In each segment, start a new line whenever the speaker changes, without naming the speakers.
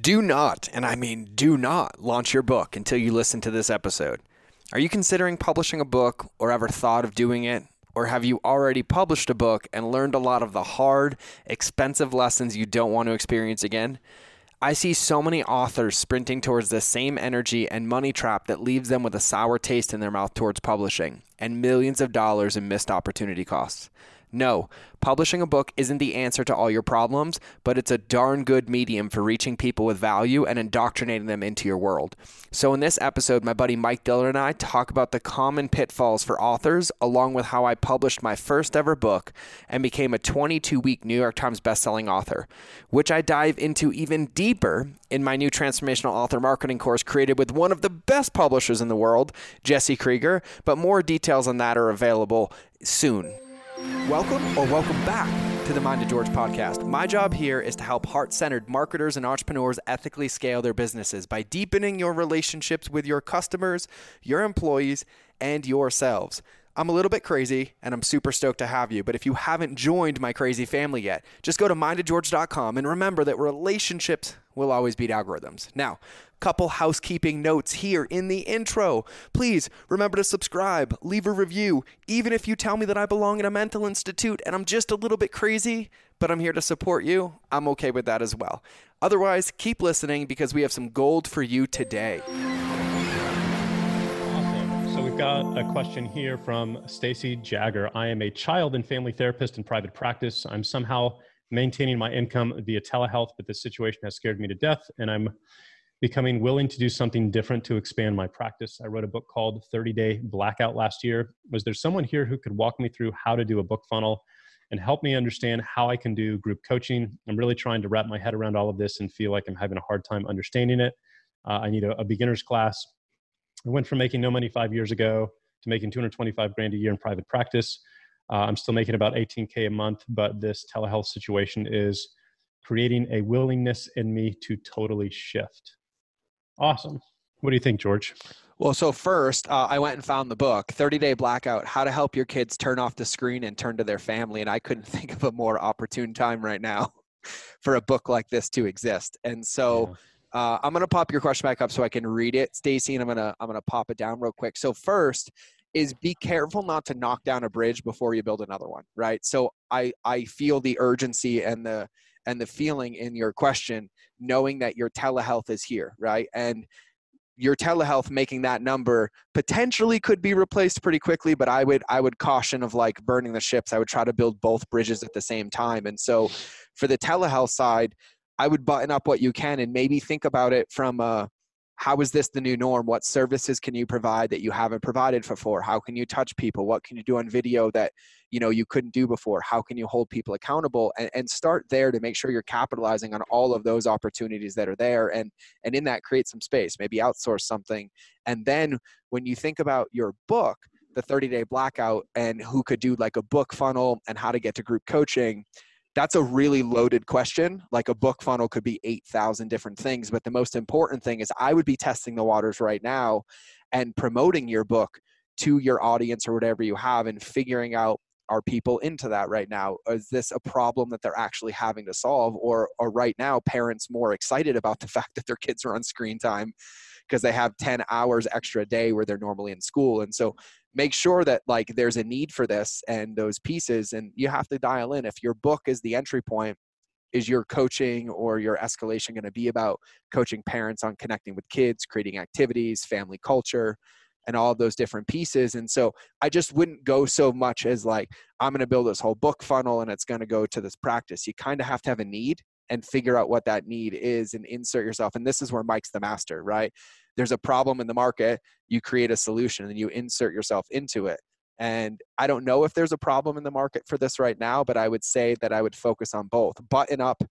Do not, and I mean do not, launch your book until you listen to this episode. Are you considering publishing a book or ever thought of doing it? Or have you already published a book and learned a lot of the hard, expensive lessons you don't want to experience again? I see so many authors sprinting towards the same energy and money trap that leaves them with a sour taste in their mouth towards publishing and millions of dollars in missed opportunity costs. No, publishing a book isn't the answer to all your problems, but it's a darn good medium for reaching people with value and indoctrinating them into your world. So, in this episode, my buddy Mike Dillard and I talk about the common pitfalls for authors, along with how I published my first ever book and became a 22 week New York Times bestselling author, which I dive into even deeper in my new transformational author marketing course created with one of the best publishers in the world, Jesse Krieger. But more details on that are available soon. Welcome or welcome back to the Mind of George podcast. My job here is to help heart centered marketers and entrepreneurs ethically scale their businesses by deepening your relationships with your customers, your employees, and yourselves. I'm a little bit crazy and I'm super stoked to have you. But if you haven't joined my crazy family yet, just go to mindofgeorge.com and remember that relationships will always beat algorithms. Now, couple housekeeping notes here in the intro. Please remember to subscribe, leave a review, even if you tell me that I belong in a mental institute and I'm just a little bit crazy, but I'm here to support you. I'm okay with that as well. Otherwise, keep listening because we have some gold for you today.
Got a question here from Stacy Jagger. I am a child and family therapist in private practice. I'm somehow maintaining my income via telehealth, but this situation has scared me to death, and I'm becoming willing to do something different to expand my practice. I wrote a book called 30 Day Blackout last year. Was there someone here who could walk me through how to do a book funnel and help me understand how I can do group coaching? I'm really trying to wrap my head around all of this and feel like I'm having a hard time understanding it. Uh, I need a, a beginner's class. I went from making no money five years ago to making 225 grand a year in private practice. Uh, I'm still making about 18K a month, but this telehealth situation is creating a willingness in me to totally shift. Awesome. What do you think, George?
Well, so first, uh, I went and found the book, 30 Day Blackout How to Help Your Kids Turn Off the Screen and Turn to Their Family. And I couldn't think of a more opportune time right now for a book like this to exist. And so. Uh, I'm to pop your question back up so I can read it, Stacy, and I'm to I'm to pop it down real quick. So first is be careful not to knock down a bridge before you build another one, right? So I I feel the urgency and the and the feeling in your question knowing that your telehealth is here, right? And your telehealth making that number potentially could be replaced pretty quickly but i would i would caution of like burning the ships i would try to build both bridges at the same time and so for the telehealth side i would button up what you can and maybe think about it from a how is this the new norm? What services can you provide that you haven't provided before how can you touch people? What can you do on video that you know you couldn't do before? How can you hold people accountable? And, and start there to make sure you're capitalizing on all of those opportunities that are there and and in that create some space maybe outsource something. And then when you think about your book the 30 day blackout and who could do like a book funnel and how to get to group coaching that's a really loaded question. Like a book funnel could be 8,000 different things. But the most important thing is I would be testing the waters right now and promoting your book to your audience or whatever you have and figuring out are people into that right now is this a problem that they're actually having to solve or are right now parents more excited about the fact that their kids are on screen time because they have 10 hours extra a day where they're normally in school and so make sure that like there's a need for this and those pieces and you have to dial in. If your book is the entry point is your coaching or your escalation going to be about coaching parents on connecting with kids creating activities family culture and all those different pieces? And so i just wouldn't go so much as like i'm going to build this whole book funnel and it's going to go to this practice. You kind of have to have a need and figure out what that need is and insert yourself and this is where mike's the master right there's a problem in the market, you create a solution and you insert yourself into it. And I don't know if there's a problem in the market for this right now, but I would say that I would focus on both. Button up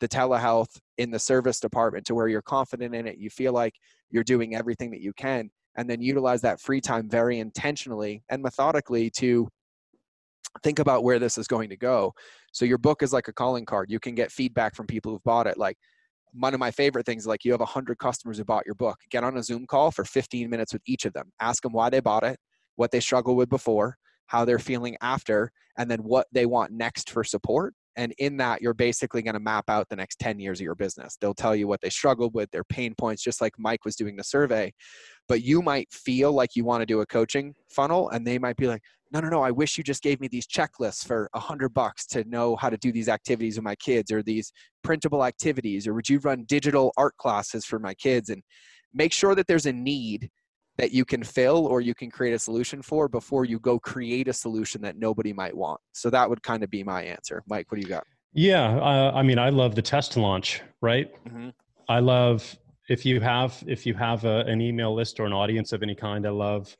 the telehealth in the service department to where you're confident in it, you feel like you're doing everything that you can, and then utilize that free time very intentionally and methodically to think about where this is going to go. So your book is like a calling card. You can get feedback from people who've bought it. Like one of my favorite things is like you have 100 customers who bought your book get on a zoom call for 15 minutes with each of them ask them why they bought it what they struggled with before how they're feeling after and then what they want next for support And in that, you're basically going to map out the next 10 years of your business. They'll tell you what they struggled with, their pain points, just like Mike was doing the survey. But you might feel like you want to do a coaching funnel, and they might be like, no, no, no, I wish you just gave me these checklists for a hundred bucks to know how to do these activities with my kids or these printable activities, or would you run digital art classes for my kids? And make sure that there's a need that you can fill or you can create a solution for before you go create a solution that nobody might want. So that would kind of be my answer. Mike, what do you got?
Yeah, uh, I mean, I love the test launch, right? Mm-hmm. I love if you have if you have a, an email list or an audience of any kind. I love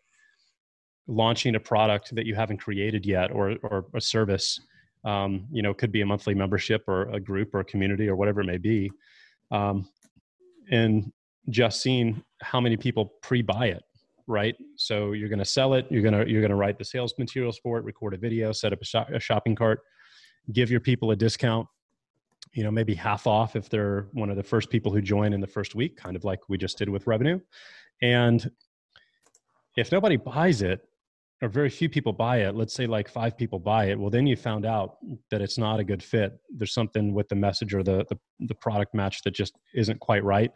launching a product that you haven't created yet or or a service. Um, you know, could be a monthly membership or a group or a community or whatever it may be. Um, and just seeing how many people pre-buy it right so you're going to sell it you're going to you're going to write the sales materials for it record a video set up a, shop, a shopping cart give your people a discount you know maybe half off if they're one of the first people who join in the first week kind of like we just did with revenue and if nobody buys it or very few people buy it let's say like five people buy it well then you found out that it's not a good fit. There's something with the message or the, the, the product match that just isn't quite right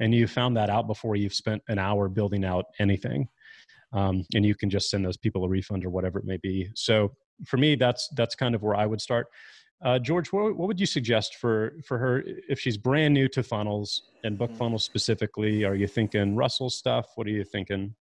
and you found that out before you've spent an hour building out anything um, and you can just send those people a refund or whatever it may be. So for me that's that's kind of where i would start. Uh, george what, what would you suggest for for her if she's brand new to funnels and book mm-hmm. funnels specifically are you thinking russell stuff? What are you thinking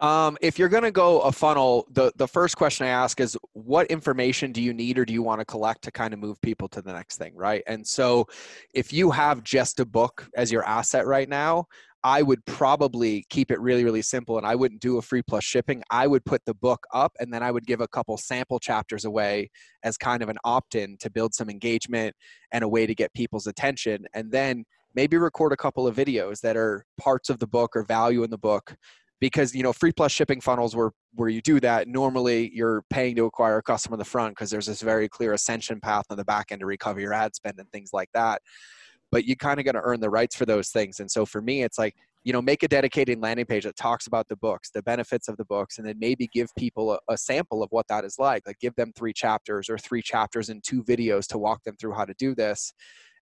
um, if you're going to go a funnel, the, the first question I ask is what information do you need or do you want to collect to kind of move people to the next thing, right? And so if you have just a book as your asset right now, I would probably keep it really, really simple and I wouldn't do a free plus shipping. I would put the book up and then I would give a couple sample chapters away as kind of an opt in to build some engagement and a way to get people's attention. And then maybe record a couple of videos that are parts of the book or value in the book because you know free plus shipping funnels where where you do that normally you're paying to acquire a customer in the front because there's this very clear ascension path on the back end to recover your ad spend and things like that. But you kind of got to earn the rights for those things and so for me it's like you know make a dedicated landing page that talks about the books the benefits of the books and then maybe give people a, a sample of what that is like like give them three chapters or three chapters and two videos to walk them through how to do this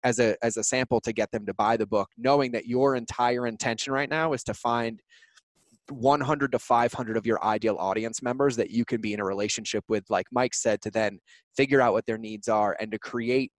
as a as a sample to get them to buy the book knowing that your entire intention right now is to find 100 to 500 of your ideal audience members that you can be in a relationship with like mike said to then figure out what their needs are and to create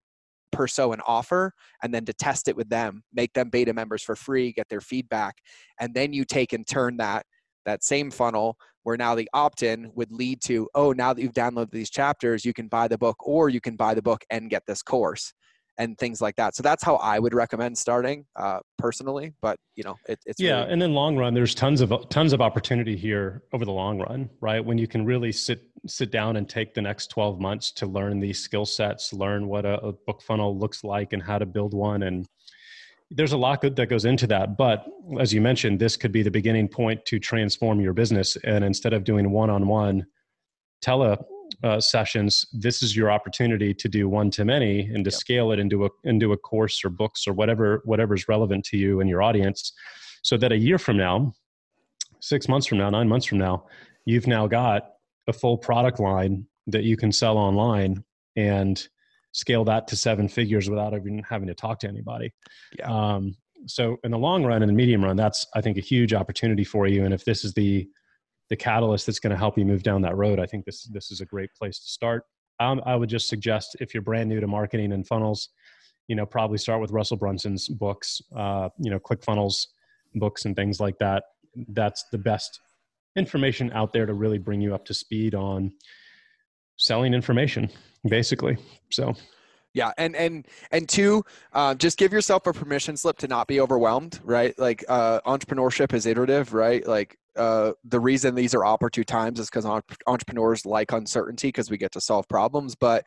perso an offer and then to test it with them make them beta members for free get their feedback and then you take and turn that that same funnel where now the opt-in would lead to oh now that you've downloaded these chapters you can buy the book or you can buy the book and get this course and things like that. So that's how I would recommend starting uh, personally. But you know, it, it's
yeah. Really- and then long run, there's tons of tons of opportunity here over the long run, right? When you can really sit sit down and take the next 12 months to learn these skill sets, learn what a, a book funnel looks like, and how to build one, and there's a lot that goes into that. But as you mentioned, this could be the beginning point to transform your business. And instead of doing one on one tele uh, sessions, this is your opportunity to do one to many and to yep. scale it into a into a course or books or whatever whatever's relevant to you and your audience, so that a year from now, six months from now, nine months from now, you've now got a full product line that you can sell online and scale that to seven figures without even having to talk to anybody. Yeah. Um, so in the long run and the medium run, that's I think a huge opportunity for you. And if this is the the catalyst that's going to help you move down that road, I think this this is a great place to start. Um, I would just suggest if you're brand new to marketing and funnels, you know, probably start with Russell Brunson's books, uh, you know, ClickFunnels books and things like that. That's the best information out there to really bring you up to speed on selling information, basically. So
yeah and and and two uh, just give yourself a permission slip to not be overwhelmed right like uh, entrepreneurship is iterative right like uh, the reason these are opportune times is because entrepreneurs like uncertainty because we get to solve problems but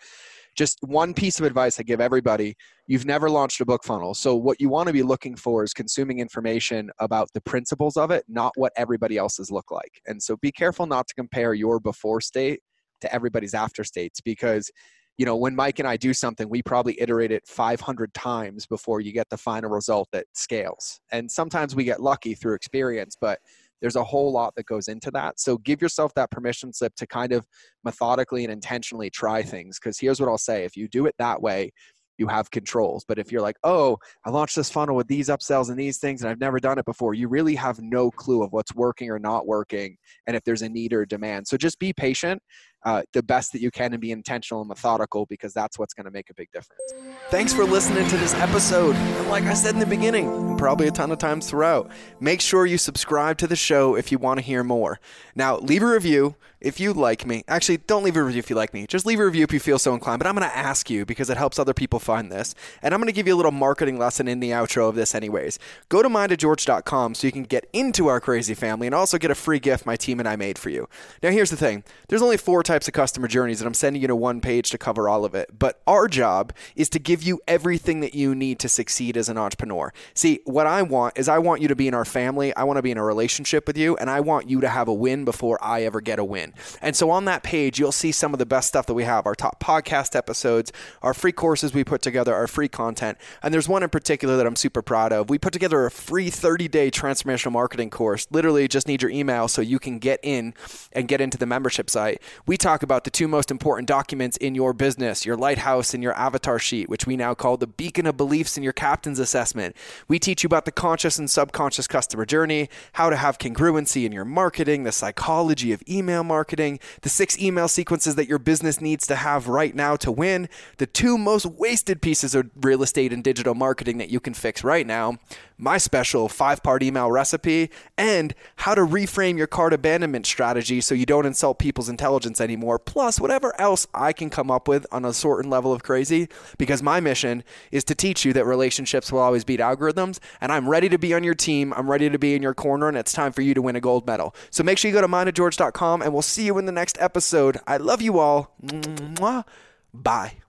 just one piece of advice i give everybody you've never launched a book funnel so what you want to be looking for is consuming information about the principles of it not what everybody else's look like and so be careful not to compare your before state to everybody's after states because you know, when Mike and I do something, we probably iterate it 500 times before you get the final result that scales. And sometimes we get lucky through experience, but There's a whole lot that goes into that. So give yourself that permission slip to kind of methodically and intentionally try things. Because here's what I'll say if you do it that way, you have controls. But if you're like, oh, I launched this funnel with these upsells and these things, and I've never done it before, you really have no clue of what's working or not working and if there's a need or demand. So just be patient uh, the best that you can and be intentional and methodical because that's what's going to make a big difference. Thanks for listening to this episode. And like I said in the beginning, and probably a ton of times throughout, make sure you subscribe to the show if you want to hear more. Now, leave a review if you like me. Actually, don't leave a review if you like me. Just leave a review if you feel so inclined. But I'm going to ask you because it helps other people find this. And I'm going to give you a little marketing lesson in the outro of this, anyways. Go to mindofgeorge.com so you can get into our crazy family and also get a free gift my team and I made for you. Now, here's the thing there's only four types of customer journeys, and I'm sending you to one page to cover all of it. But our job is to give you everything that you need to succeed as an entrepreneur. See, what I want is I want you to be in our family, I want to be in a relationship with you, and I want you to have a win before I ever get a win. And so on that page, you'll see some of the best stuff that we have our top podcast episodes, our free courses we put together, our free content. And there's one in particular that I'm super proud of. We put together a free 30 day transformational marketing course. Literally, just need your email so you can get in and get into the membership site. We talk about the two most important documents in your business your lighthouse and your avatar sheet, which we now call the beacon of beliefs in your captain's assessment. We teach you about the conscious and subconscious customer journey, how to have congruency in your marketing, the psychology of email marketing, the six email sequences that your business needs to have right now to win, the two most wasted pieces of real estate and digital marketing that you can fix right now, my special five part email recipe, and how to reframe your cart abandonment strategy so you don't insult people's intelligence anymore, plus whatever else I can come up with on a certain level of crazy. Because my mission is to teach you that relationships will always beat algorithms, and I'm ready to be on your team. I'm ready to be in your corner, and it's time for you to win a gold medal. So make sure you go to mindofgeorge.com, and we'll see you in the next episode. I love you all. Mwah. Bye.